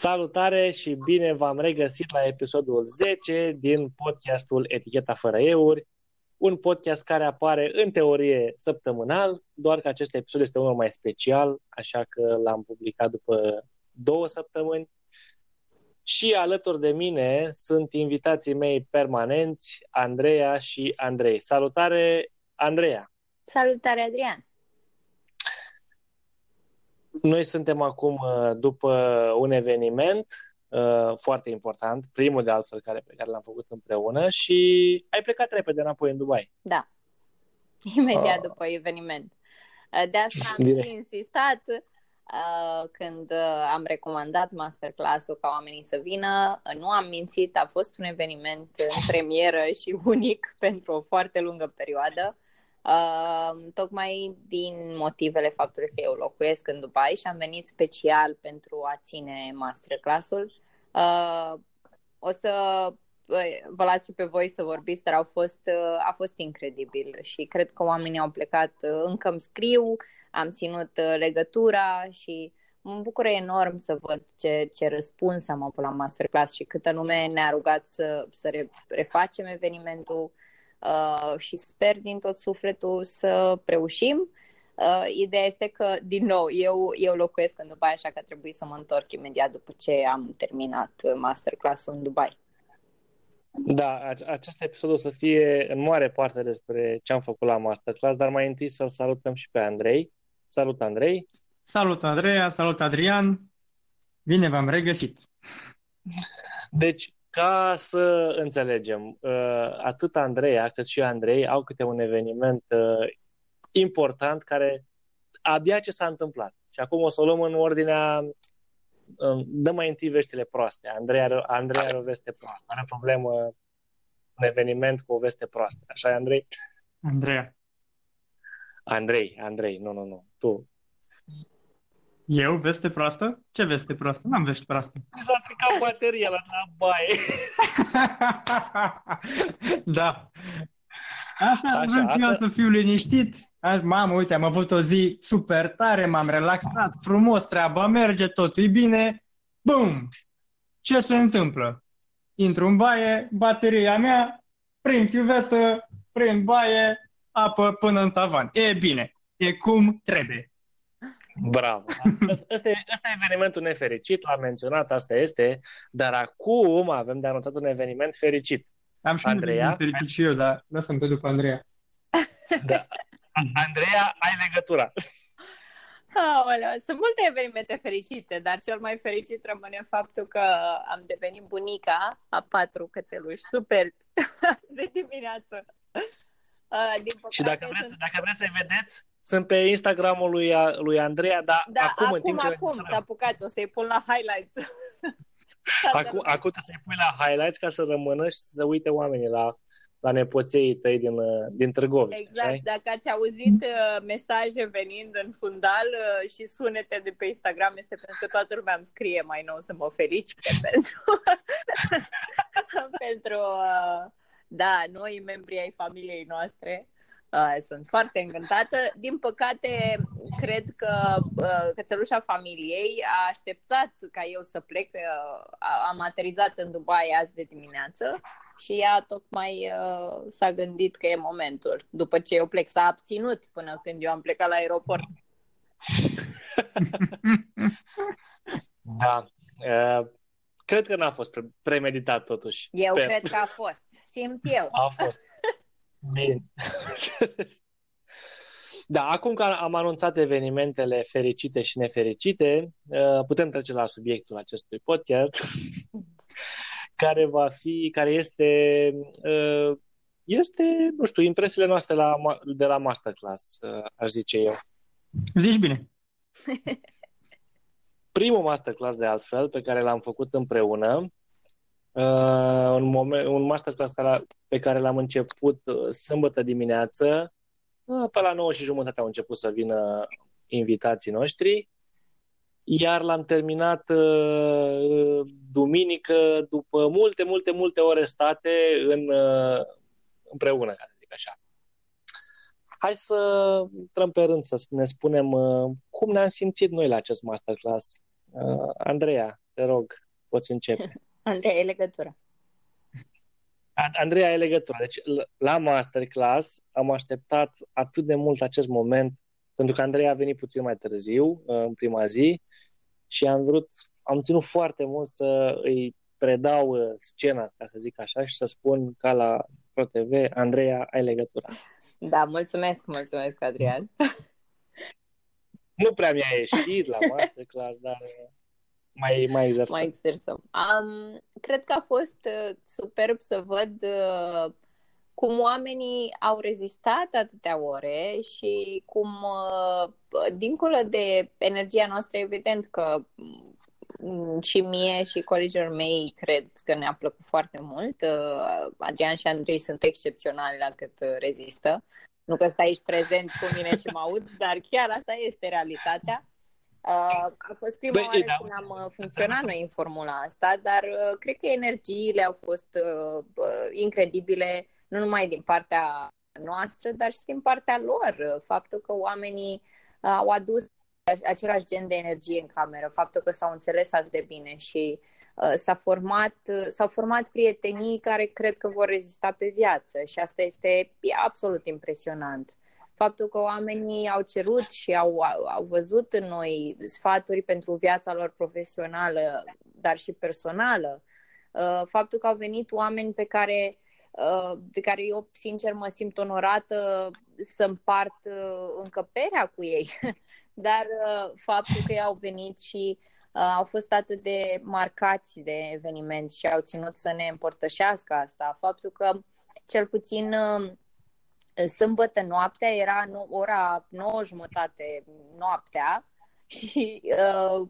Salutare și bine v-am regăsit la episodul 10 din podcastul Eticheta fără euri, un podcast care apare în teorie săptămânal, doar că acest episod este unul mai special, așa că l-am publicat după două săptămâni. Și alături de mine sunt invitații mei permanenți, Andreea și Andrei. Salutare, Andreea! Salutare, Adrian! Noi suntem acum uh, după un eveniment uh, foarte important, primul de altfel care, pe care l-am făcut împreună și ai plecat repede înapoi în Dubai. Da, imediat uh. după eveniment. Uh, de asta am Direct. și insistat uh, când am recomandat masterclass-ul ca oamenii să vină. Nu am mințit, a fost un eveniment în premieră și unic pentru o foarte lungă perioadă. Uh, tocmai din motivele faptului că eu locuiesc în Dubai și am venit special pentru a ține masterclass-ul. Uh, o să vă las și pe voi să vorbiți, dar au fost, uh, a fost incredibil și cred că oamenii au plecat, uh, încă îmi scriu, am ținut uh, legătura și mă bucur enorm să văd ce, ce răspuns am avut la masterclass și câtă lume ne-a rugat să, să refacem evenimentul uh, și sper din tot sufletul să reușim. Uh, ideea este că, din nou, eu, eu locuiesc în Dubai, așa că trebuie să mă întorc imediat după ce am terminat masterclass-ul în Dubai. Da, acest episod o să fie în mare parte despre ce am făcut la masterclass, dar mai întâi să-l salutăm și pe Andrei. Salut, Andrei! Salut, Andreea! Salut, Adrian! Bine v-am regăsit! Deci, ca să înțelegem, uh, atât Andreea cât și Andrei au câte un eveniment uh, important care abia ce s-a întâmplat. Și acum o să o luăm în ordinea um, dă mai întâi veștile proaste. Andrei are, Andrei are o veste proastă. Are o problemă un eveniment cu o veste proastă. Așa e, Andrei? Andreea. Andrei, Andrei, nu, nu, nu. Tu. Eu? Veste proastă? Ce veste proastă? N-am veste proastă. S-a stricat bateria la, la baie. da. Asta Așa, vreau asta... eu să fiu liniștit. Azi, mamă, uite, am avut o zi super tare, m-am relaxat, frumos, treaba merge, totul e bine. Bum! Ce se întâmplă? Intru în baie, bateria mea, prin chiuvetă, prin baie, apă până în tavan. E bine, e cum trebuie. Bravo! Asta e, asta e evenimentul nefericit, l-am menționat, asta este, dar acum avem de anunțat un eveniment fericit. Am și Andreea. un fericit și eu, dar lăsăm pe după Andreea. Da. Andreea, ai legătura. Aoleu, sunt multe evenimente fericite, dar cel mai fericit rămâne faptul că am devenit bunica a patru cățeluși super de dimineață. Uh, din și dacă vreți, sunt... dacă vreți să-i vedeți, sunt pe Instagramul lui, lui Andreea, dar da, acum, acum, în timp ce... acum, să apucați, o să-i pun la highlights. Acum, acum trebuie să-i pui la highlights ca să rămână și să uite oamenii la, la nepoței tăi din, din Târgoviște. Exact, așa? dacă ați auzit uh, mesaje venind în fundal uh, și sunete de pe Instagram, este pentru că toată lumea îmi scrie mai nou să mă felicite pentru, pentru uh, da, noi membrii ai familiei noastre. Uh, sunt foarte încântată. Din păcate, cred că uh, cățelușa familiei a așteptat ca eu să plec. Uh, am aterizat în Dubai azi de dimineață și ea tocmai uh, s-a gândit că e momentul. După ce eu plec, s-a abținut până când eu am plecat la aeroport. da. Uh, cred că n-a fost premeditat totuși. Eu Sper. cred că a fost. Simt eu. A fost. Bine. da, acum că am anunțat evenimentele fericite și nefericite, uh, putem trece la subiectul acestui podcast, care va fi, care este, uh, este, nu știu, impresiile noastre la, de la masterclass, uh, aș zice eu. Zici bine. Primul masterclass, de altfel, pe care l-am făcut împreună, Uh, un, moment, un masterclass care, pe care l-am început uh, sâmbătă dimineață. Uh, pe la 9 și jumătate au început să vină invitații noștri, iar l-am terminat uh, duminică după multe, multe, multe ore state în, uh, împreună, ca să zic așa. Hai să intrăm pe rând, să ne spunem uh, cum ne-am simțit noi la acest masterclass. Uh, Andreea, te rog, poți începe. Andrei, e legătura. Andreea e legătura. Deci la masterclass am așteptat atât de mult acest moment, pentru că Andreea a venit puțin mai târziu, uh, în prima zi, și am vrut, am ținut foarte mult să îi predau uh, scena, ca să zic așa, și să spun ca la ProTV, Andreea, ai legătura. Da, mulțumesc, mulțumesc, Adrian. Nu prea mi-a ieșit la masterclass, dar uh, mai, mai exersăm. Mai exersăm. Um, cred că a fost uh, superb să văd uh, cum oamenii au rezistat atâtea ore și cum, uh, dincolo de energia noastră, evident că mm, și mie și colegilor mei cred că ne-a plăcut foarte mult. Uh, Adrian și Andrei sunt excepționali la cât uh, rezistă. Nu că stai aici prezent cu mine și mă aud, dar chiar asta este realitatea. Uh, a fost prima Băi, oară da. când am uh, funcționat noi în formula asta, dar uh, cred că energiile au fost uh, incredibile, nu numai din partea noastră, dar și din partea lor. Faptul că oamenii uh, au adus același gen de energie în cameră, faptul că s-au înțeles atât de bine și uh, s-a format, uh, s-au format prietenii care cred că vor rezista pe viață și asta este absolut impresionant. Uh, faptul că oamenii au cerut și au, au văzut în noi sfaturi pentru viața lor profesională, dar și personală, uh, faptul că au venit oameni pe care, uh, de care eu, sincer, mă simt onorată să împart uh, încăperea cu ei, dar faptul că ei au venit și au fost atât de marcați de eveniment și au ținut să ne împărtășească asta, faptul că cel puțin sâmbătă noaptea, era ora 9 jumătate noaptea și uh,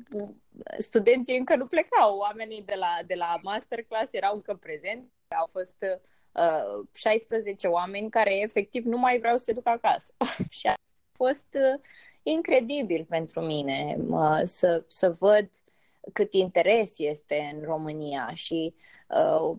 studenții încă nu plecau. Oamenii de la, de la masterclass erau încă prezenți. Au fost uh, 16 oameni care efectiv nu mai vreau să se ducă acasă. și a fost uh, incredibil pentru mine uh, să, să văd cât interes este în România și uh,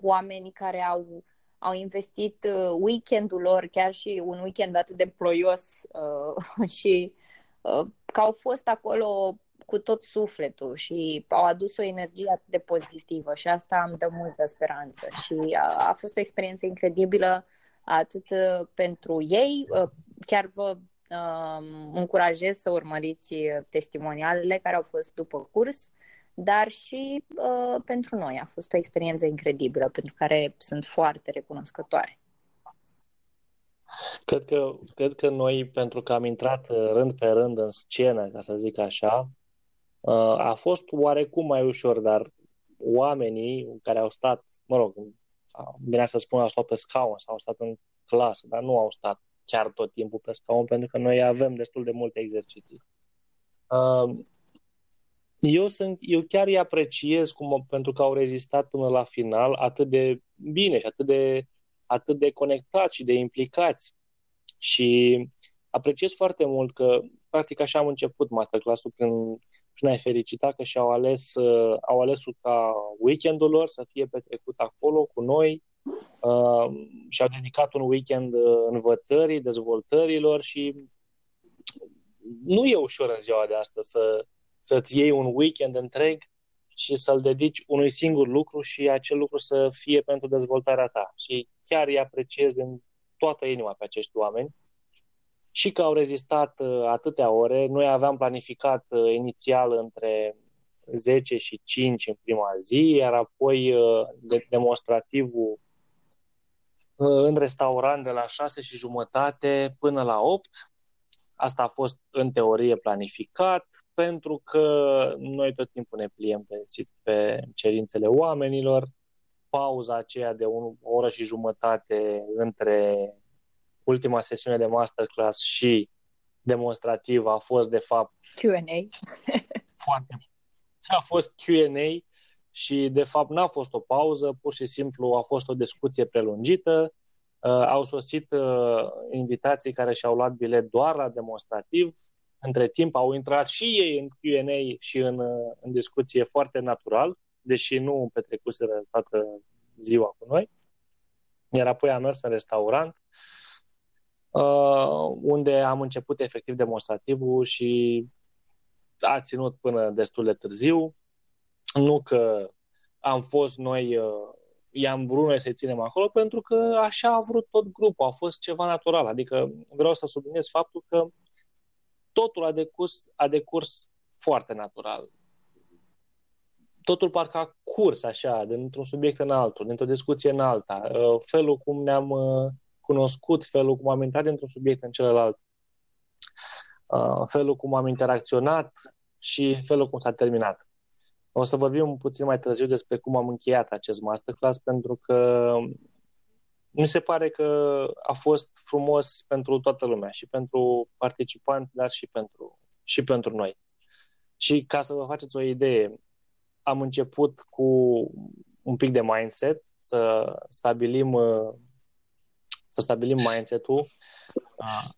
oamenii care au au investit uh, weekendul lor, chiar și un weekend atât de ploios uh, și uh, că au fost acolo cu tot sufletul și au adus o energie atât de pozitivă și asta îmi dă multă speranță. Și a, a fost o experiență incredibilă atât uh, pentru ei, uh, chiar vă uh, încurajez să urmăriți testimonialele care au fost după curs dar și uh, pentru noi a fost o experiență incredibilă, pentru care sunt foarte recunoscătoare. Cred că, cred că noi, pentru că am intrat uh, rând pe rând în scenă, ca să zic așa, uh, a fost oarecum mai ușor, dar oamenii care au stat, mă rog, bine să spun, au stat pe scaun sau au stat în clasă, dar nu au stat chiar tot timpul pe scaun, pentru că noi avem destul de multe exerciții. Uh, eu, sunt, eu chiar îi apreciez cum, pentru că au rezistat până la final atât de bine și atât de, atât de conectați și de implicați. Și apreciez foarte mult că, practic, așa am început masterclass-ul prin, prin a-i felicita că și-au ales, uh, au ales ca weekendul lor să fie petrecut acolo cu noi uh, și-au dedicat un weekend uh, învățării, dezvoltărilor și nu e ușor în ziua de astăzi să, să-ți iei un weekend întreg și să-l dedici unui singur lucru și acel lucru să fie pentru dezvoltarea ta. Și chiar îi apreciez din toată inima pe acești oameni și că au rezistat uh, atâtea ore. Noi aveam planificat uh, inițial între 10 și 5 în prima zi, iar apoi uh, de demonstrativul în restaurant de la 6 și jumătate până la 8 Asta a fost în teorie planificat, pentru că noi tot timpul ne pliem pe, pe cerințele oamenilor. Pauza aceea de o oră și jumătate între ultima sesiune de masterclass și demonstrativ a fost de fapt Q&A. Foarte. A fost Q&A și de fapt n-a fost o pauză, pur și simplu a fost o discuție prelungită Uh, au sosit uh, invitații care și-au luat bilet doar la demonstrativ. Între timp au intrat și ei în Q&A și în, uh, în discuție foarte natural, deși nu petrecuseră toată ziua cu noi. Iar apoi am mers în restaurant, unde am început efectiv demonstrativul și a ținut până destul de târziu. Nu că am fost noi, uh, i-am vrut noi să-i ținem acolo, pentru că așa a vrut tot grupul, a fost ceva natural. Adică vreau să subliniez faptul că totul a decurs, a decurs foarte natural. Totul parcă a curs așa, dintr-un subiect în altul, dintr-o discuție în alta. Uh, felul cum ne-am uh, cunoscut, felul cum am intrat dintr-un subiect în celălalt, felul cum am interacționat și felul cum s-a terminat. O să vorbim puțin mai târziu despre cum am încheiat acest masterclass, pentru că mi se pare că a fost frumos pentru toată lumea, și pentru participanți, dar și pentru, și pentru noi. Și ca să vă faceți o idee, am început cu un pic de mindset, să stabilim să stabilim mindset-ul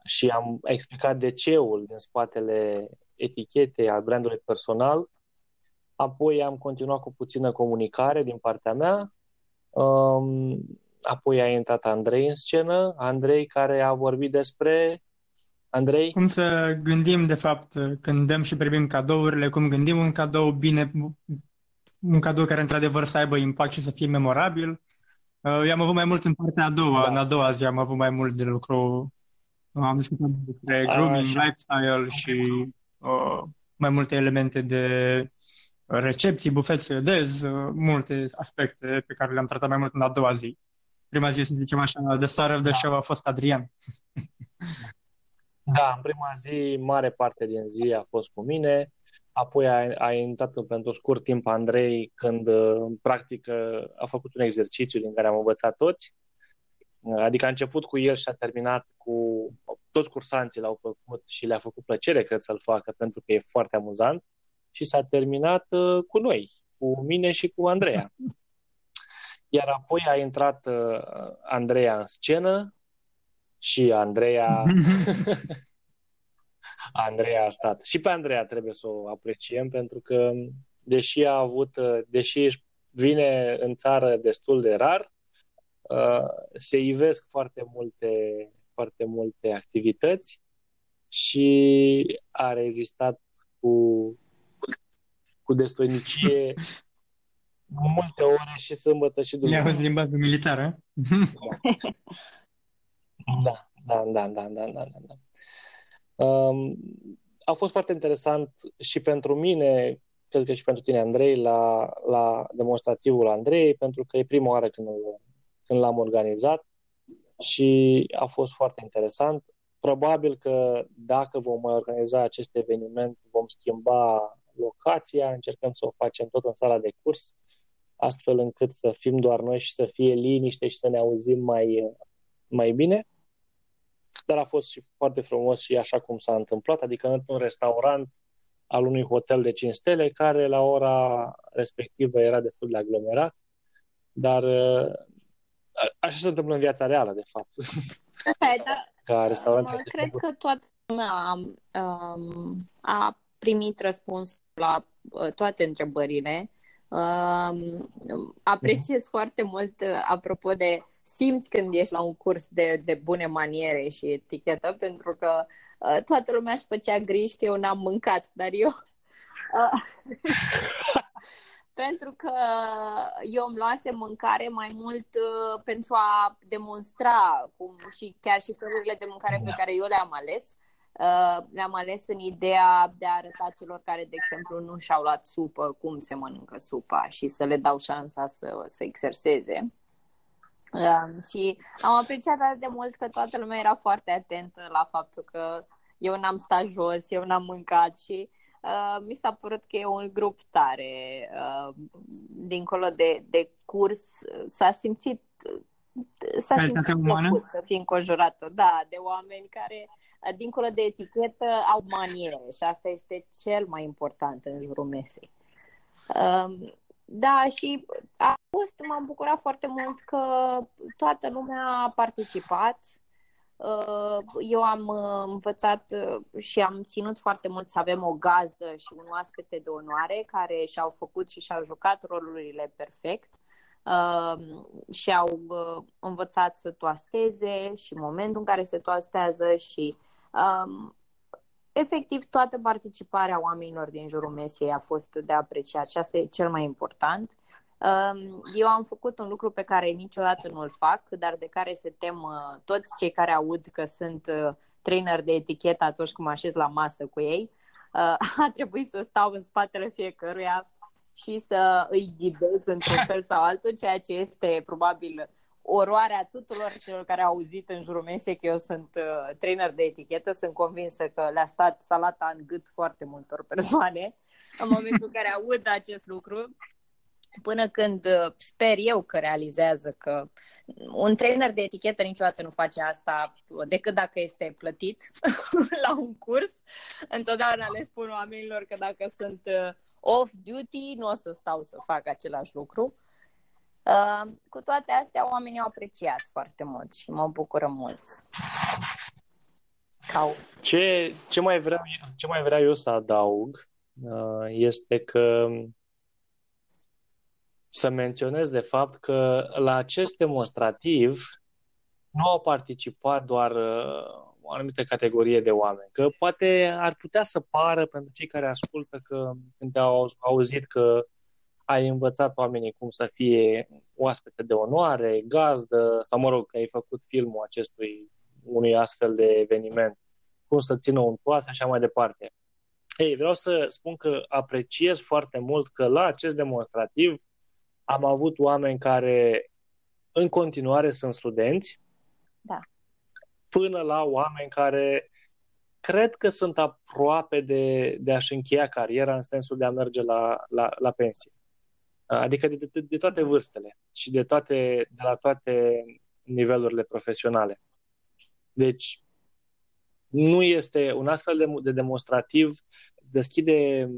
și am explicat de ceul din spatele etichetei al brandului personal apoi am continuat cu puțină comunicare din partea mea, um, apoi a intrat Andrei în scenă, Andrei care a vorbit despre Andrei? Cum să gândim, de fapt, când dăm și primim cadourile, cum gândim un cadou bine, un cadou care într-adevăr să aibă impact și să fie memorabil. Uh, eu am avut mai mult în partea a doua, da. în a doua zi am avut mai mult de lucru. Am discutat despre grooming, Așa. lifestyle și uh, mai multe elemente de recepții, bufet suedez, uh, multe aspecte pe care le-am tratat mai mult în a doua zi. Prima zi, să zicem așa, de star of the da. show a fost Adrian. Da, în prima zi, mare parte din zi a fost cu mine, apoi a, a intrat pentru scurt timp Andrei când, uh, în practică, a făcut un exercițiu din care am învățat toți. Adică a început cu el și a terminat cu... Toți cursanții l-au făcut și le-a făcut plăcere, cred, să-l facă, pentru că e foarte amuzant și s-a terminat uh, cu noi, cu mine și cu Andreea. Iar apoi a intrat uh, Andreea în scenă și Andreea Andreea a stat. Și pe Andreea trebuie să o apreciem pentru că deși a avut, uh, deși vine în țară destul de rar, se ivesc foarte multe, foarte multe activități și a rezistat cu cu destoinicie multe ore și sâmbătă și duminică. Ia limba militară? Da, da, da, da, da, da, da. da. Um, a fost foarte interesant și pentru mine, cred că și pentru tine, Andrei, la, la demonstrativul Andrei, pentru că e prima oară când, când l-am organizat și a fost foarte interesant. Probabil că dacă vom mai organiza acest eveniment, vom schimba locația, încercăm să o facem tot în sala de curs, astfel încât să fim doar noi și să fie liniște și să ne auzim mai, mai bine. Dar a fost și foarte frumos și așa cum s-a întâmplat, adică într-un restaurant al unui hotel de 5 stele, care la ora respectivă era destul de aglomerat, dar așa se întâmplă în viața reală, de fapt. Okay, da. Ca restaurant. Cred că toată lumea um, a primit răspuns la uh, toate întrebările. Uh, apreciez foarte mult, uh, apropo de simți când ești la un curs de, de bune maniere și etichetă, pentru că uh, toată lumea își făcea griji că eu n-am mâncat, dar eu... Uh, pentru că eu îmi luasem mâncare mai mult uh, pentru a demonstra cum și chiar și felurile de mâncare pe da. care eu le-am ales Uh, le-am ales în ideea de a arăta celor care, de exemplu, nu și-au luat supă, cum se mănâncă supa și să le dau șansa să, să exerseze. Uh, și am apreciat atât de mult că toată lumea era foarte atentă la faptul că eu n-am stat jos, eu n-am mâncat și uh, mi s-a părut că e un grup tare. Uh, dincolo de, de curs, s-a simțit s-a simțit plăcut să fii înconjurată, da, de oameni care dincolo de etichetă, au maniere și asta este cel mai important în jurul mesei. Um, da, și a fost, m-am bucurat foarte mult că toată lumea a participat. Uh, eu am uh, învățat uh, și am ținut foarte mult să avem o gazdă și un oaspete de onoare care și-au făcut și și-au jucat rolurile perfect și au învățat să toasteze și momentul în care se toastează și Um, efectiv toată participarea oamenilor din jurul mesei a fost de apreciat și asta e cel mai important. Um, eu am făcut un lucru pe care niciodată nu-l fac, dar de care se tem uh, toți cei care aud că sunt uh, trainer de etichetă atunci când mă așez la masă cu ei. Uh, a trebuit să stau în spatele fiecăruia și să îi ghidez într-un fel sau altul, ceea ce este probabil oroarea tuturor celor care au auzit în jurul mesei că eu sunt uh, trainer de etichetă. Sunt convinsă că le-a stat salata în gât foarte multor persoane în momentul în care aud acest lucru. Până când uh, sper eu că realizează că un trainer de etichetă niciodată nu face asta decât dacă este plătit la un curs. Întotdeauna le spun oamenilor că dacă sunt uh, off-duty, nu o să stau să fac același lucru. Uh, cu toate astea, oamenii au apreciat foarte mult și mă bucură mult. Cau. Ce, ce, mai vreau, ce mai vreau eu să adaug uh, este că să menționez de fapt că la acest demonstrativ nu au participat doar uh, o anumită categorie de oameni. Că poate ar putea să pară pentru cei care ascultă că când au auzit că ai învățat oamenii cum să fie oaspete de onoare, gazdă, sau mă rog, că ai făcut filmul acestui unui astfel de eveniment, cum să țină un toas, așa mai departe. Ei, vreau să spun că apreciez foarte mult că la acest demonstrativ am avut oameni care în continuare sunt studenți, da. până la oameni care cred că sunt aproape de, de a-și încheia cariera în sensul de a merge la, la, la pensie. Adică de, de, de toate vârstele și de, toate, de la toate nivelurile profesionale. Deci, nu este un astfel de, de demonstrativ, deschide,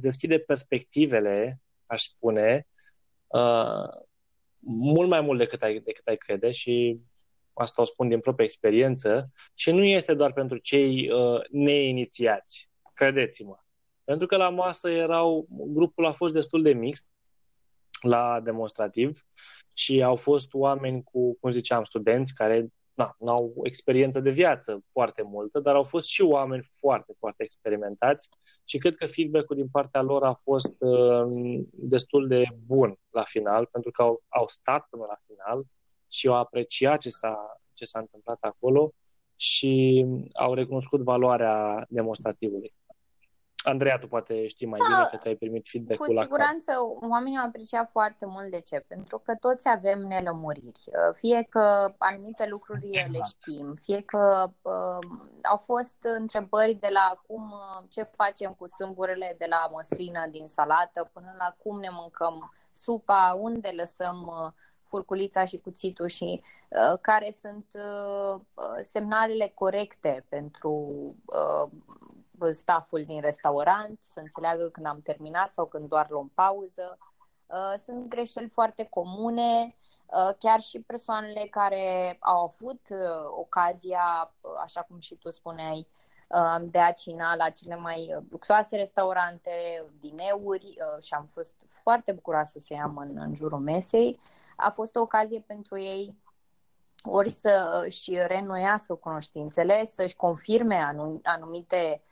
deschide perspectivele, aș spune, uh, mult mai mult decât ai, decât ai crede și asta o spun din propria experiență, și nu este doar pentru cei uh, neinițiați, credeți-mă. Pentru că la masă erau, grupul a fost destul de mixt la demonstrativ și au fost oameni cu, cum ziceam, studenți care na, au experiență de viață foarte multă, dar au fost și oameni foarte, foarte experimentați și cred că feedback-ul din partea lor a fost uh, destul de bun la final, pentru că au, au stat până la final și au apreciat ce s-a, ce s-a întâmplat acolo și au recunoscut valoarea demonstrativului. Andreea, tu poate știi mai da, bine că ai primit feedback-ul Cu siguranță la oamenii au apreciat foarte mult. De ce? Pentru că toți avem nelămuriri. Uh, fie că anumite lucruri exact. le știm, fie că uh, au fost întrebări de la cum, uh, ce facem cu sâmburele de la măslină din salată, până la cum ne mâncăm supa, unde lăsăm uh, furculița și cuțitul și uh, care sunt uh, uh semnalele corecte pentru uh, staful din restaurant, să înțeleagă când am terminat sau când doar luăm pauză. Uh, sunt greșeli foarte comune, uh, chiar și persoanele care au avut uh, ocazia, așa cum și tu spuneai, de a cina la cele mai luxoase restaurante, dineuri și am fost foarte bucuroasă să iau în, în jurul mesei. A fost o ocazie pentru ei ori să-și reînnoiască cunoștințele, să-și confirme anumite Uh,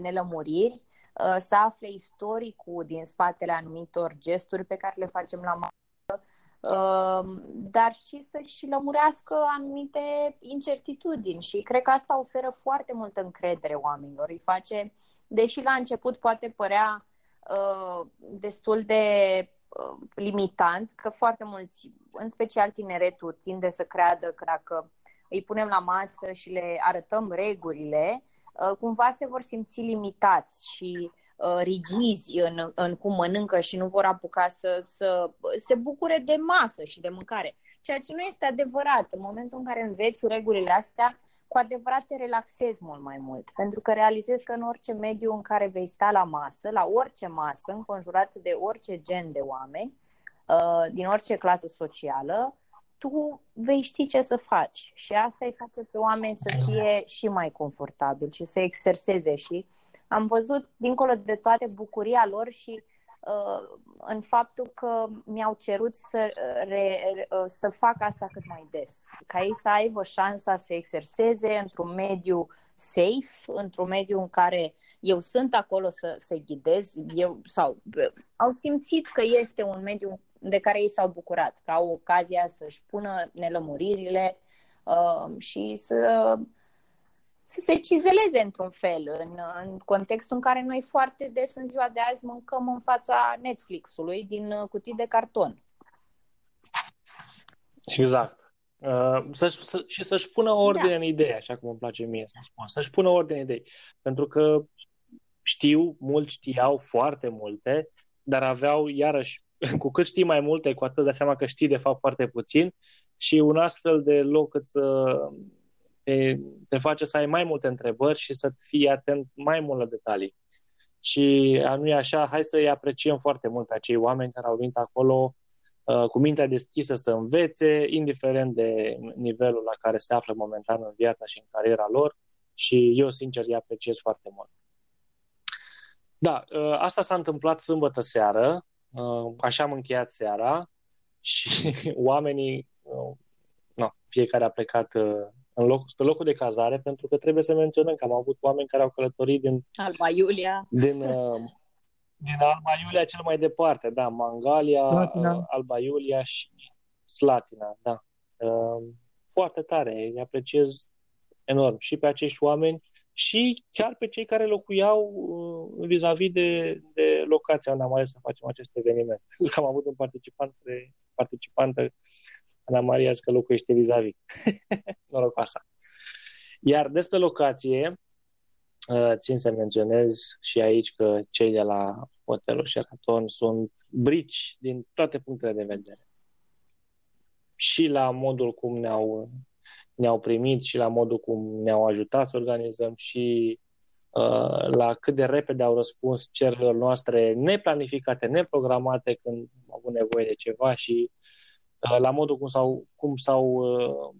nelămuriri, uh, să afle istoricul din spatele anumitor gesturi pe care le facem la masă, uh, dar și să-și lămurească anumite incertitudini și cred că asta oferă foarte multă încredere oamenilor. Îi face, deși la început poate părea destul de limitant, că foarte mulți, în special tineretul, tinde să creadă că dacă îi punem la masă și le arătăm regulile, Uh, cumva se vor simți limitați și uh, rigizi în, în cum mănâncă și nu vor apuca să, să se bucure de masă și de mâncare. Ceea ce nu este adevărat. În momentul în care înveți regulile astea, cu adevărat te relaxezi mult mai mult. Pentru că realizezi că în orice mediu în care vei sta la masă, la orice masă, înconjurat de orice gen de oameni, uh, din orice clasă socială, tu vei ști ce să faci. Și asta îi face pe oameni să fie și mai confortabil și să exerseze. Și am văzut dincolo de toate bucuria lor și uh, în faptul că mi-au cerut să, re, uh, să fac asta cât mai des, ca ei să aibă șansa să exerseze într-un mediu safe, într-un mediu în care eu sunt acolo să, să ghidez, eu, sau au simțit că este un mediu de care ei s-au bucurat, că au ocazia să-și pună nelămuririle uh, și să să se cizeleze într-un fel în, în contextul în care noi foarte des în ziua de azi mâncăm în fața Netflix-ului din uh, cutii de carton. Exact. Uh, să, să, și să-și pună ordine da. în idei, așa cum îmi place mie să spun. Să-și pună ordine în idei. Pentru că știu, mulți știau foarte multe, dar aveau, iarăși, cu cât știi mai multe, cu atât dai seama că știi de fapt foarte puțin și un astfel de loc îți te, te face să ai mai multe întrebări și să fii atent mai mult la detalii. Și nu e așa, hai să-i apreciem foarte mult pe acei oameni care au venit acolo uh, cu mintea deschisă să învețe, indiferent de nivelul la care se află momentan în viața și în cariera lor și eu, sincer, îi apreciez foarte mult. Da, uh, asta s-a întâmplat sâmbătă seară, uh, așa am încheiat seara și oamenii, uh, no, fiecare a plecat uh, în loc, pe locul de cazare, pentru că trebuie să menționăm că am avut oameni care au călătorit din... Alba Iulia. Din, uh, din Alba Iulia cel mai departe, da, Mangalia, Slatina. Uh, Alba Iulia și Slatina, da. Uh, foarte tare, îi apreciez enorm și pe acești oameni și chiar pe cei care locuiau vis-a-vis de, de locația unde am ales să facem acest eveniment. Pentru că am avut un participant, participantă Ana Maria că locuiește vis-a-vis. Norocoasa. Iar despre locație, uh, țin să menționez și aici că cei de la hotelul Sheraton sunt brici din toate punctele de vedere. Și la modul cum ne-au, ne-au primit și la modul cum ne-au ajutat să organizăm și uh, la cât de repede au răspuns cererilor noastre neplanificate, neprogramate când am avut nevoie de ceva și Uh, la modul cum s-au, cum s-au uh,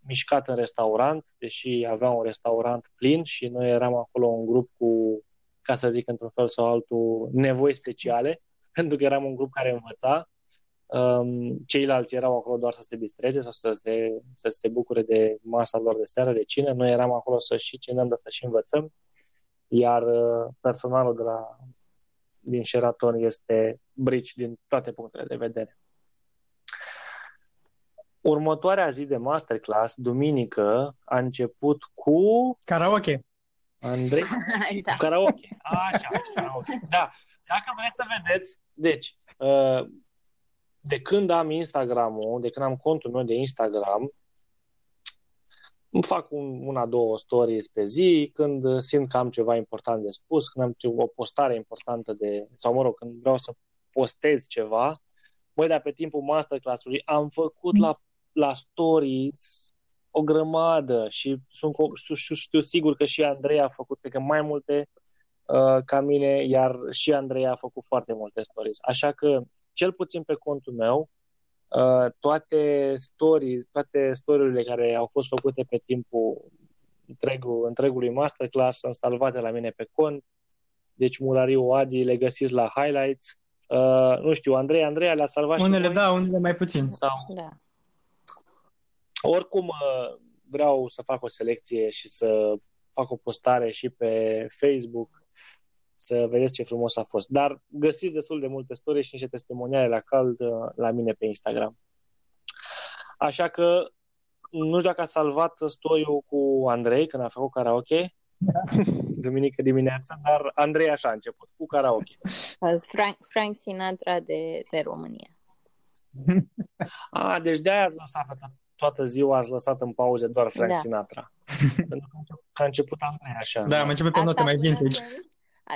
mișcat în restaurant, deși aveam un restaurant plin și noi eram acolo un grup cu, ca să zic într-un fel sau altul, nevoi speciale, pentru că eram un grup care învăța. Um, ceilalți erau acolo doar să se distreze sau să se, să se bucure de masa lor de seară, de cină. Noi eram acolo să și cinăm, dar să și învățăm. Iar uh, personalul de la, din Sheraton este brici din toate punctele de vedere. Următoarea zi de masterclass, duminică, a început cu... Karaoke. Andrei? da. Cu karaoke. Așa, karaoke. Da. Dacă vreți să vedeți, deci, uh, de când am Instagram-ul, de când am contul meu de Instagram, îmi fac un, una, două stories pe zi, când simt că am ceva important de spus, când am o postare importantă de, sau mă rog, când vreau să postez ceva, Băi, dar pe timpul masterclass-ului am făcut la la stories o grămadă și sunt, știu, știu sigur că și Andrei a făcut, cred că mai multe uh, ca mine, iar și Andrei a făcut foarte multe stories. Așa că, cel puțin pe contul meu, uh, toate stories, toate storiile care au fost făcute pe timpul întregul, întregului masterclass sunt salvate la mine pe cont. Deci Murariu Adi le găsiți la highlights. Uh, nu știu, Andrei, Andrei le-a salvat unele și da, unele mai puțin. Sau... Da. Oricum, uh, vreau să fac o selecție și să fac o postare și pe Facebook să vedeți ce frumos a fost. Dar găsiți destul de multe story și niște testimoniale la cald uh, la mine pe Instagram. Așa că nu știu dacă a salvat story cu Andrei când a făcut karaoke, da. duminică dimineața, dar Andrei așa a început, cu karaoke. Frank, Frank Sinatra de, de România. A, deci de-aia ați lăsat pe tot, toată ziua ați lăsat în pauze doar Frank da. Sinatra. Pentru că a început Andrei așa. Da, am început pe note mai vintage. A,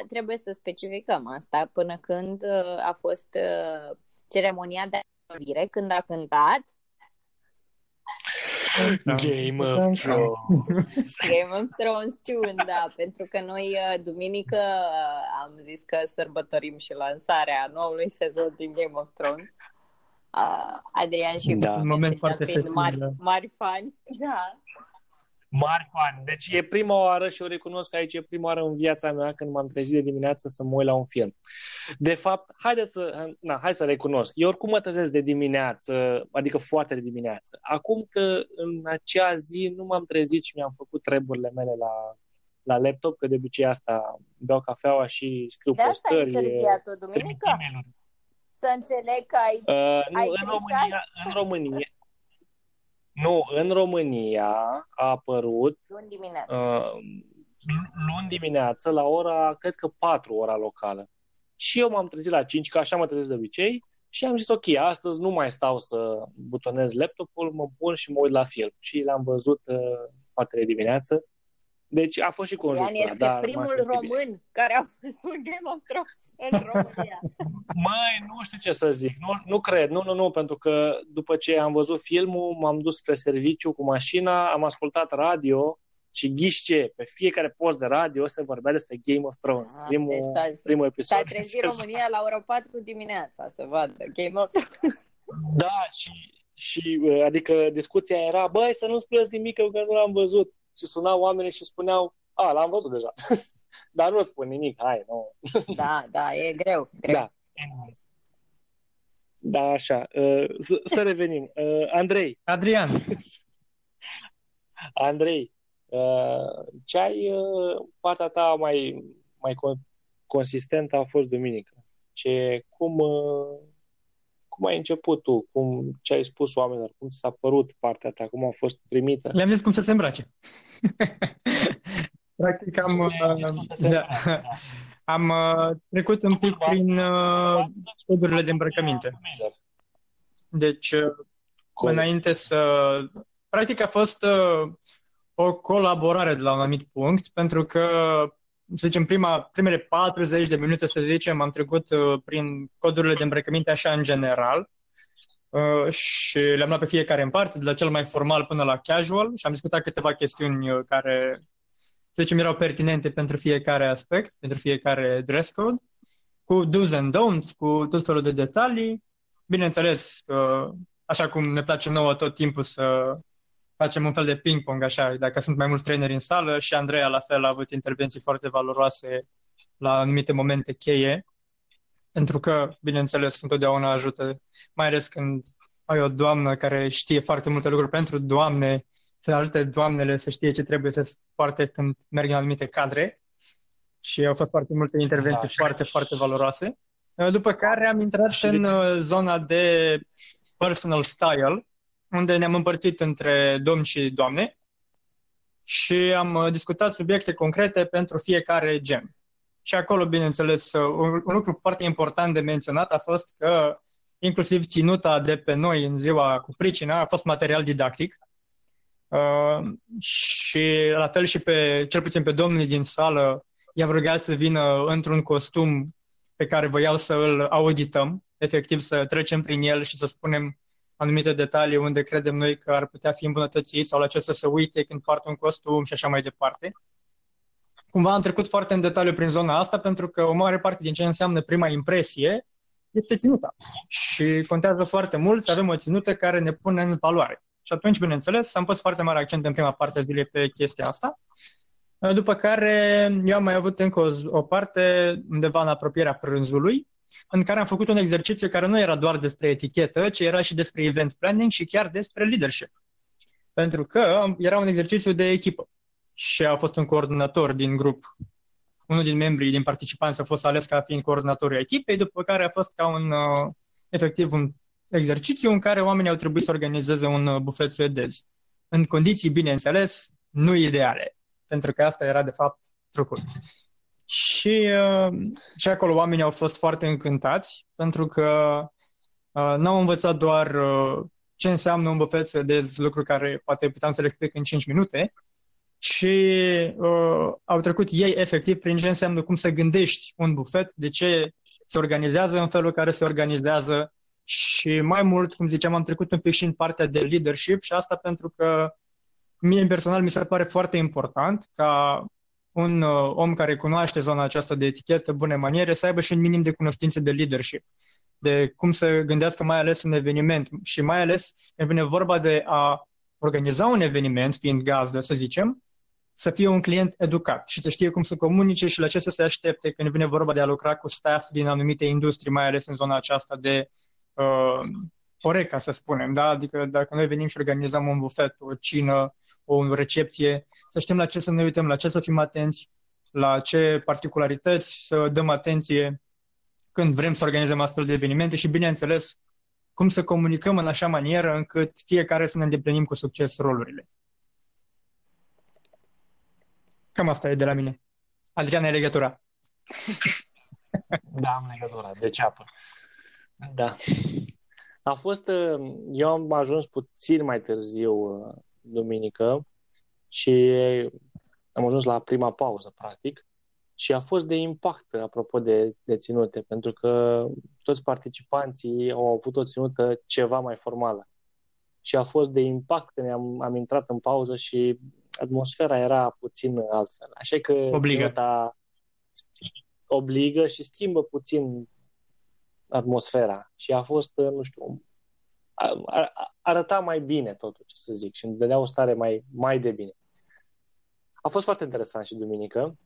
trebuie să specificăm asta până când uh, a fost uh, ceremonia de absolvire, când a cântat Game of Thrones. Game of Thrones Tune, da, pentru că noi uh, duminică am zis că sărbătorim și lansarea noului sezon din Game of Thrones uh, Adrian și da. un moment foarte festiv. Mari, da. mari fani. Da. Mari fani. Deci e prima oară și o recunosc că aici e prima oară în viața mea când m-am trezit de dimineață să mă uit la un film. De fapt, haideți să, na, hai să recunosc. Eu oricum mă trezesc de dimineață, adică foarte de dimineață. Acum că în acea zi nu m-am trezit și mi-am făcut treburile mele la, la laptop, că de obicei asta beau cafeaua și scriu de postări. De asta ai întârziat duminică? Să înțeleg că ai, uh, nu, ai în România, în România, nu, în România a apărut luni dimineață. Uh, luni dimineață la ora, cred că 4 ora locală. Și eu m-am trezit la 5, că așa mă trezesc de obicei, și am zis, ok, astăzi nu mai stau să butonez laptopul, mă pun și mă uit la film. Și l-am văzut uh, foarte de dimineață. Deci a fost și conjunctura. Ian este dar primul român bine. care a văzut Game of Thrones în România. Măi, nu știu ce să zic. Nu, nu cred, nu, nu, nu, pentru că după ce am văzut filmul, m-am dus spre serviciu cu mașina, am ascultat radio și ghișce, pe fiecare post de radio se vorbea despre Game of Thrones, Ah, primul, deci stai- primul episod. S-a trezit România la ora 4 dimineața să vadă Game of Thrones. Da, și, și uh, adică discuția era, băi, să nu spuneți nimic că nu l-am văzut. Și sunau oamenii și spuneau, a, l-am văzut deja. Dar nu-ți spun nimic, hai, nu. Da, da, e greu. greu. Da. Da, așa. Uh, să, să revenim. Uh, Andrei, Adrian, Andrei, uh, ce ai uh, partea ta mai, mai con- consistentă a fost duminică? Ce, cum, uh, cum ai început tu? Cum, ce ai spus oamenilor? Cum ți s-a părut partea ta? Cum a fost primită? le-am zis cum să se îmbrace. Practic am, Le-ai zis cum să se da, îmbrace, da. am uh, trecut un pic prin uh, codurile de îmbrăcăminte. Deci, uh, Cum? înainte să... Practic a fost uh, o colaborare de la un anumit punct, pentru că, să zicem, prima, primele 40 de minute, să zicem, am trecut uh, prin codurile de îmbrăcăminte așa în general uh, și le-am luat pe fiecare în parte, de la cel mai formal până la casual și am discutat câteva chestiuni uh, care, să zicem, erau pertinente pentru fiecare aspect, pentru fiecare dress code, cu do's and don'ts, cu tot felul de detalii. Bineînțeles, uh, așa cum ne place nouă tot timpul să facem un fel de ping-pong, așa, dacă sunt mai mulți traineri în sală și Andreea la fel a avut intervenții foarte valoroase la anumite momente cheie, pentru că, bineînțeles, întotdeauna ajută, mai ales când ai o doamnă care știe foarte multe lucruri pentru doamne, să ajute doamnele să știe ce trebuie să poarte când merg în anumite cadre. Și au fost foarte multe intervenții Da, și- foarte, foarte valoroase. După care am intrat Și în de- uh, zona de personal style, unde ne-am împărțit între domni și doamne. Și am uh, discutat subiecte concrete pentru fiecare gen. Și acolo, bineînțeles, uh, un, un lucru foarte important de menționat a fost că inclusiv ținuta de pe noi în ziua cu pricina a fost material didactic. uh, și la fel și pe, cel puțin pe domnii din sală, i-am rugat să vină într-un costum pe care voiau să îl audităm, efectiv să trecem prin el și să spunem anumite detalii unde credem noi că ar putea fi îmbunătățit sau la ce să se uite când poartă un costum și așa mai departe. Cumva am trecut foarte în detaliu prin zona asta pentru că o mare parte din ce înseamnă prima impresie este ținuta. Și contează foarte mult să avem o ținută care ne pune în valoare. Și atunci, bineînțeles, am pus foarte mare accent în prima parte a zilei pe chestia asta. După care eu am mai avut încă o, o parte undeva în apropierea prânzului, în care am făcut un exercițiu care nu era doar despre etichetă, ci era și despre event planning și chiar despre leadership. Pentru că era un exercițiu de echipă și a fost un coordonator din grup. Unul din membrii, din participanți a fost ales ca fiind coordonatorul echipei, după care a fost ca un, uh, efectiv, un exercițiu în care oamenii au trebuit să organizeze un uh, bufet suedez. În condiții, bineînțeles, nu ideale, pentru că asta era, de fapt, trucul. Și, uh, și acolo oamenii au fost foarte încântați, pentru că uh, n-au învățat doar uh, ce înseamnă un bufet suedez, lucru care poate puteam să le explic în 5 minute, și uh, au trecut ei efectiv prin ce înseamnă cum să gândești un bufet, de ce se organizează în felul în care se organizează și mai mult, cum ziceam, am trecut un pic și în partea de leadership și asta pentru că mie personal mi se pare foarte important ca un uh, om care cunoaște zona aceasta de etichetă, bune maniere, să aibă și un minim de cunoștințe de leadership, de cum să gândească mai ales un eveniment. Și mai ales când vine vorba de a organiza un eveniment, fiind gazdă, să zicem, să fie un client educat și să știe cum să comunice și la ce să se aștepte când vine vorba de a lucra cu staff din anumite industrii, mai ales în zona aceasta de uh, Oreca, să spunem, da? Adică dacă noi venim și organizăm un bufet, o cină, o recepție, să știm la ce să ne uităm, la ce să fim atenți, la ce particularități să dăm atenție când vrem să organizăm astfel de evenimente și, bineînțeles, cum să comunicăm în așa manieră încât fiecare să ne îndeplinim cu succes rolurile. Cam asta e de la mine. Adrian, e legătura. Da, am legătura, de ceapă. Da. A fost, uh, eu am ajuns puțin mai târziu uh, duminică și am ajuns la prima pauză, practic, și a fost de impact, apropo de, de ținute, pentru că toți participanții au avut o ținută ceva mai formală. Și a fost de impact când am, am intrat în pauză și atmosfera era puțin altfel. Așa că obligă. ținuta obligă și schimbă puțin atmosfera. Și a fost, nu știu, arăta mai bine totul, ce să zic, și îmi dădea o stare mai, mai de bine. A fost foarte interesant și duminică,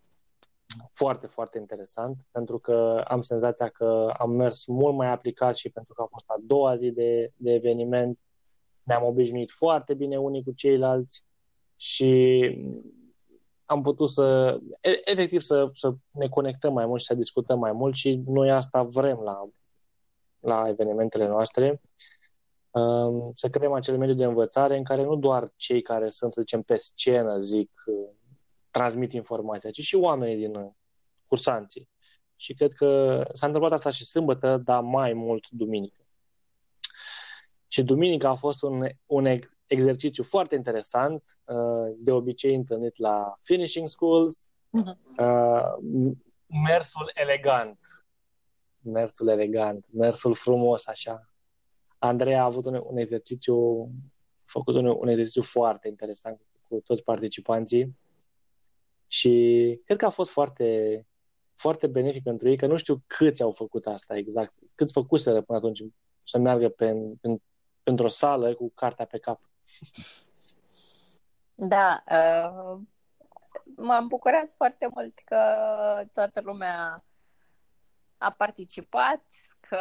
foarte, foarte interesant, pentru că am senzația că am mers mult mai aplicat și pentru că a fost a doua zi de, de eveniment, ne-am obișnuit foarte bine unii cu ceilalți și am putut să, efectiv, să, să ne conectăm mai mult și să discutăm mai mult și noi asta vrem la, la evenimentele noastre să creăm acel mediu de învățare în care nu doar cei care sunt, să zicem, pe scenă zic, uh, transmit informația, ci și oamenii din uh, cursanții. Și cred că s-a întâmplat asta și sâmbătă, dar mai mult duminică. Și duminica a fost un, un exercițiu foarte interesant, uh, de obicei întâlnit la finishing schools, uh-huh. mersul elegant, mersul elegant, mersul frumos așa, Andrei a avut un, un exercițiu, făcut un, un exercițiu foarte interesant cu toți participanții și cred că a fost foarte, foarte benefic pentru ei, că nu știu câți au făcut asta exact, câți făcuseră până atunci să meargă pe, în, într-o sală cu cartea pe cap. Da, uh, m-am bucurat foarte mult că toată lumea a participat, că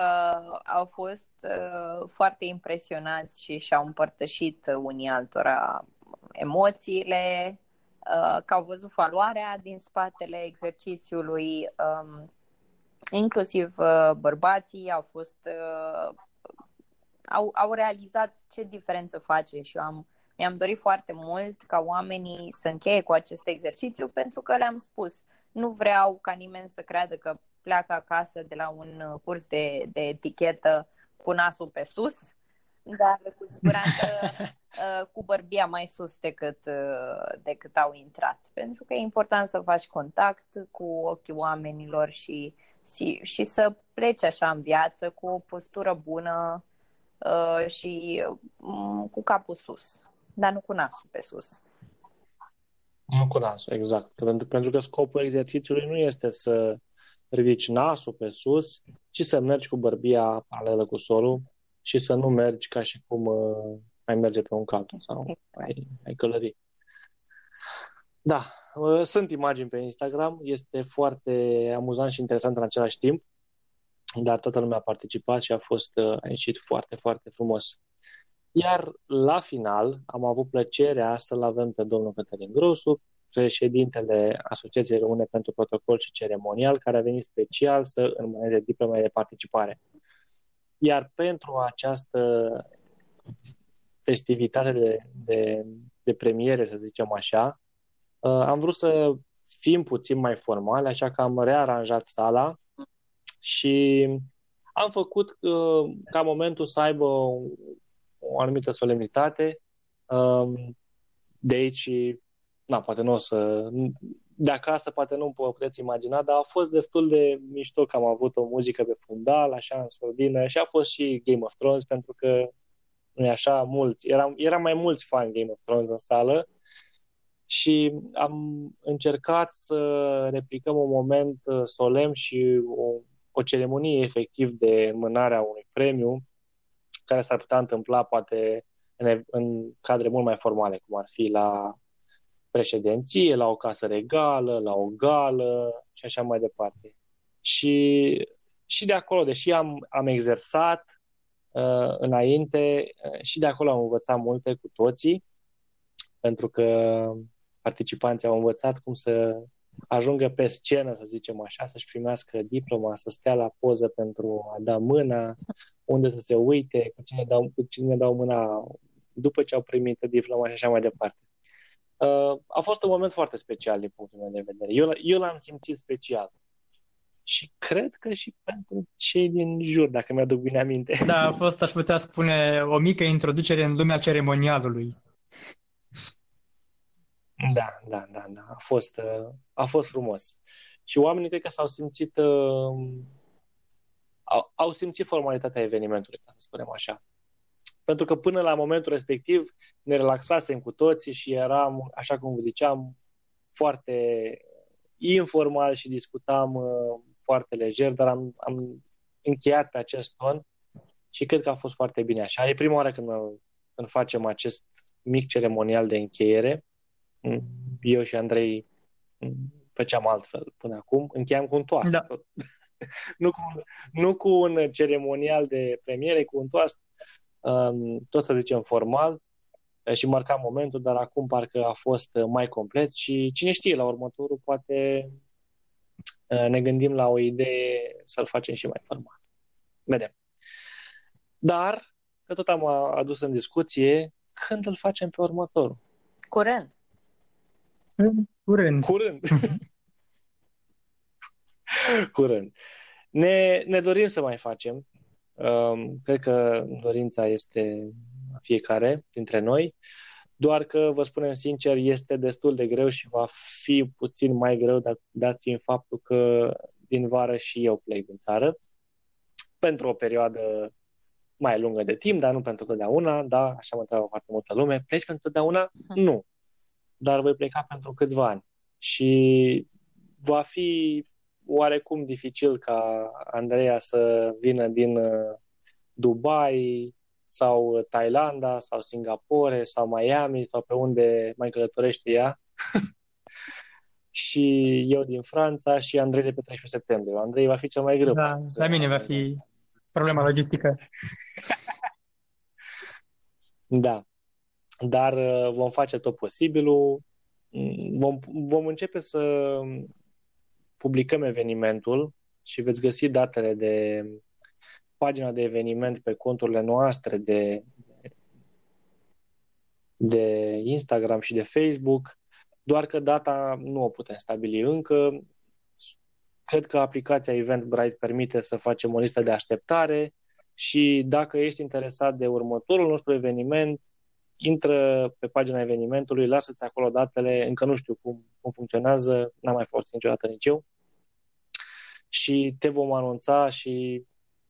au fost uh, foarte impresionați și și-au împărtășit unii altora emoțiile, uh, că au văzut valoarea din spatele exercițiului, um, inclusiv uh, bărbații au fost uh, au, au realizat ce diferență face și eu am mi-am dorit foarte mult ca oamenii să încheie cu acest exercițiu pentru că le-am spus, nu vreau ca nimeni să creadă că pleacă acasă de la un uh, curs de, de etichetă cu nasul pe sus, dar cu siguranță uh, cu bărbia mai sus decât, uh, decât au intrat. Pentru că e important să faci contact cu ochii oamenilor și, și, și să pleci așa în viață cu o postură bună și um, cu capul sus, dar nu cu nasul pe sus. Nu cu nasul, exact. Pentru, pentru că scopul exercițiului nu este să ridici nasul pe sus și să mergi cu bărbia paralelă cu solul și să nu mergi ca și cum uh, ai merge pe un cal sau ai, ai călări. Da, uh, sunt imagini pe Instagram, este foarte amuzant și interesant în același timp, dar toată lumea a participat și a fost uh, a ieșit foarte, foarte frumos. Iar la final am avut plăcerea să-l avem pe domnul Cătălin Grosu, președintele Asociației Române pentru Protocol și Ceremonial, care a venit special să înmâneze diplome de participare. Iar pentru această festivitate de, de, de premiere, să zicem așa, uh, am vrut să fim puțin mai formali, așa că am rearanjat sala și am făcut uh, ca momentul să aibă o, o anumită solemnitate. Um, de aici na, poate nu o să... De acasă poate nu vă puteți imagina, dar a fost destul de mișto că am avut o muzică pe fundal, așa, în sordină, și a fost și Game of Thrones, pentru că nu e așa, mulți, eram, eram mai mulți fani Game of Thrones în sală și am încercat să replicăm un moment uh, solemn și o, o ceremonie efectiv de mânarea unui premiu care s-ar putea întâmpla poate în, în cadre mult mai formale, cum ar fi la președinție, la o casă regală, la o gală și așa mai departe. Și, și de acolo, deși am, am exersat uh, înainte, uh, și de acolo am învățat multe cu toții, pentru că participanții au învățat cum să ajungă pe scenă, să zicem așa, să-și primească diploma, să stea la poză pentru a da mâna, unde să se uite, cu cine dau, cu cine dau mâna după ce au primit diploma și așa mai departe. Uh, a fost un moment foarte special din punctul meu de vedere. Eu, eu l-am simțit special. Și cred că și pentru cei din jur, dacă mi-aduc bine aminte. Da, a fost, aș putea spune, o mică introducere în lumea ceremonialului. Da, da, da, da. A fost, uh, a fost frumos. Și oamenii cred că s-au simțit uh, au, au simțit formalitatea evenimentului, ca să spunem așa. Pentru că până la momentul respectiv ne relaxasem cu toții și eram, așa cum vă ziceam, foarte informal și discutam uh, foarte lejer, dar am, am încheiat pe acest ton și cred că a fost foarte bine așa. E prima oară când, când facem acest mic ceremonial de încheiere. Mm, eu și Andrei mm, făceam altfel până acum. Încheiam cu un toast. Da. Tot. nu, cu, nu cu un ceremonial de premiere, cu un toast, um, tot să zicem formal, și marca momentul, dar acum parcă a fost mai complet și cine știe, la următorul poate ne gândim la o idee să-l facem și mai formal. Vedem. Dar, că tot am adus în discuție, când îl facem pe următorul? Curând. Curând. Curând. Curând. Ne, ne dorim să mai facem. Um, cred că dorința este fiecare dintre noi, doar că, vă spunem sincer, este destul de greu și va fi puțin mai greu, dat, dat fiind faptul că din vară și eu plec din țară pentru o perioadă mai lungă de timp, dar nu pentru totdeauna, da, așa mă întreabă foarte multă lume. Pleci pentru totdeauna? Nu. Dar voi pleca pentru câțiva ani. Și va fi oarecum dificil ca Andreea să vină din uh, Dubai sau Thailanda sau Singapore sau Miami sau pe unde mai călătorește ea. și eu din Franța și Andrei de pe 13 septembrie. Andrei va fi cel mai greu. Da, la mine va fi problema logistică. da. Dar uh, vom face tot posibilul. Mm, vom, vom începe să publicăm evenimentul și veți găsi datele de pagina de eveniment pe conturile noastre de, de Instagram și de Facebook, doar că data nu o putem stabili încă. Cred că aplicația Eventbrite permite să facem o listă de așteptare și dacă ești interesat de următorul nostru eveniment, intră pe pagina evenimentului, lasă-ți acolo datele, încă nu știu cum, cum funcționează, n-am mai folosit niciodată nici eu, și te vom anunța și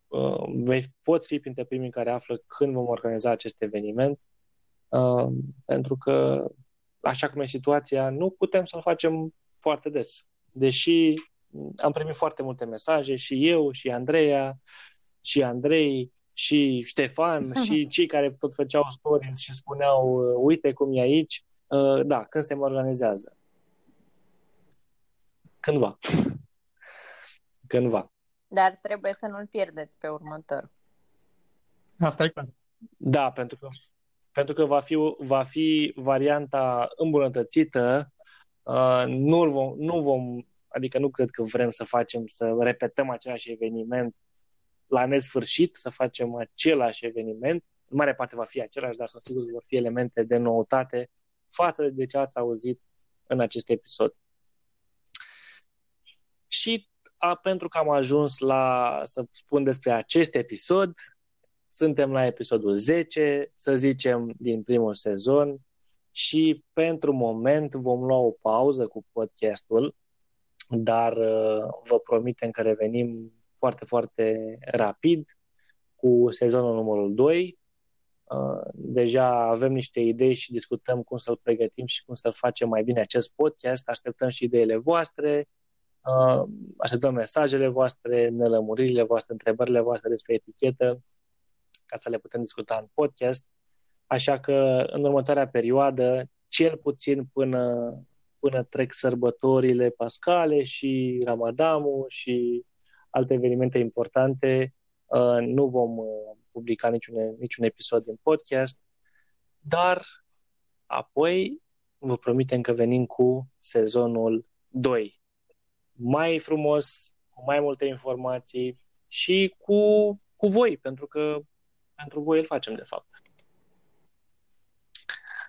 uh, vei, poți fi printre primii care află când vom organiza acest eveniment, uh, pentru că, așa cum e situația, nu putem să-l facem foarte des. Deși am primit foarte multe mesaje și eu, și Andreea, și Andrei, și Ștefan, și cei care tot făceau stories și spuneau, uite cum e aici, uh, da, când se organizează. Cândva cândva. Dar trebuie să nu-l pierdeți pe următor. Asta e clar. Da, pentru că, pentru că va, fi, va fi varianta îmbunătățită. Uh, nu, vom, nu vom, adică nu cred că vrem să facem, să repetăm același eveniment la nesfârșit, să facem același eveniment. În mare parte va fi același, dar sunt sigur că vor fi elemente de noutate față de ce ați auzit în acest episod. Și a, pentru că am ajuns la, să spun despre acest episod, suntem la episodul 10, să zicem, din primul sezon și pentru moment vom lua o pauză cu podcastul, dar uh, vă promitem că revenim foarte, foarte rapid cu sezonul numărul 2. Uh, deja avem niște idei și discutăm cum să-l pregătim și cum să-l facem mai bine acest podcast. Așteptăm și ideile voastre Uh, așteptăm mesajele voastre, nelămuririle voastre, întrebările voastre despre etichetă, ca să le putem discuta în podcast. Așa că în următoarea perioadă, cel puțin până, până trec sărbătorile pascale și Ramadanul și alte evenimente importante. Uh, nu vom uh, publica niciun, niciun episod din podcast, dar apoi vă promitem că venim cu sezonul 2. Mai frumos, cu mai multe informații și cu, cu voi, pentru că pentru voi îl facem de fapt.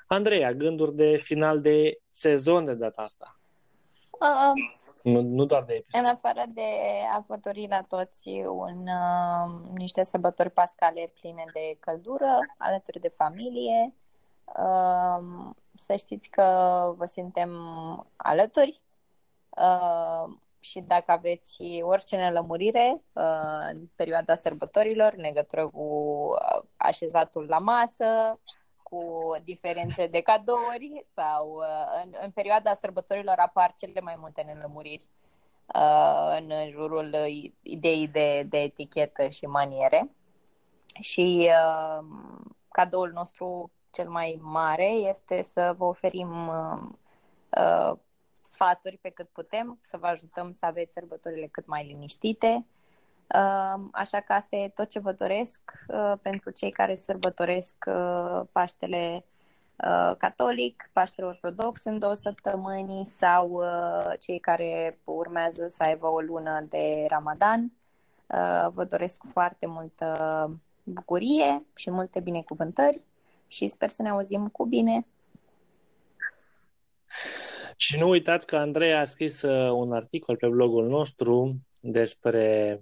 Andreea, gânduri de final de sezon de data asta? Uh, nu, nu doar de episod. În afară de a vă dori la toți un, uh, niște sărbători pascale pline de căldură, alături de familie, uh, să știți că vă suntem alături uh, și dacă aveți orice nelămurire uh, în perioada sărbătorilor, în legătură cu uh, așezatul la masă, cu diferențe de cadouri sau uh, în, în perioada sărbătorilor apar cele mai multe nelămuriri uh, în jurul ideii de, de etichetă și maniere. Și uh, cadoul nostru cel mai mare este să vă oferim uh, uh, sfaturi pe cât putem, să vă ajutăm să aveți sărbătorile cât mai liniștite. Uh, așa că asta e tot ce vă doresc uh, pentru cei care sărbătoresc uh, Paștele uh, catolic, Paștele ortodox în două săptămâni sau uh, cei care urmează să aibă o lună de Ramadan. Uh, vă doresc foarte multă bucurie și multe binecuvântări și sper să ne auzim cu bine. Și nu uitați că Andrei a scris uh, un articol pe blogul nostru despre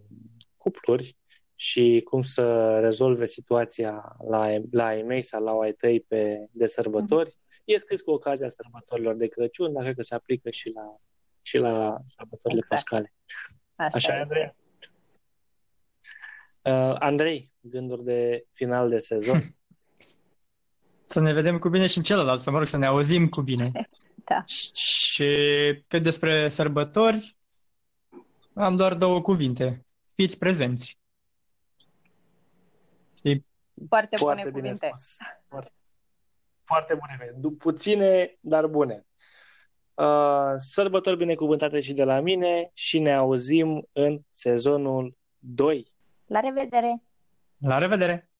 cupluri și cum să rezolve situația la, la ei mei sau la ai tăi pe, de sărbători. Mm-hmm. E scris cu ocazia sărbătorilor de Crăciun, dar cred că se aplică și la, și la sărbătorile exact. pascale. Așa, Așa Andrei. Uh, Andrei, gânduri de final de sezon. să ne vedem cu bine și în celălalt, să mă rog, să ne auzim cu bine. Da. Și cât despre sărbători, am doar două cuvinte. Fiți prezenți. Știi? Foarte, Foarte bune bine cuvinte. Spus. Foarte, foarte bune. Puține, dar bune. Uh, sărbători binecuvântate și de la mine și ne auzim în sezonul 2. La revedere! La revedere!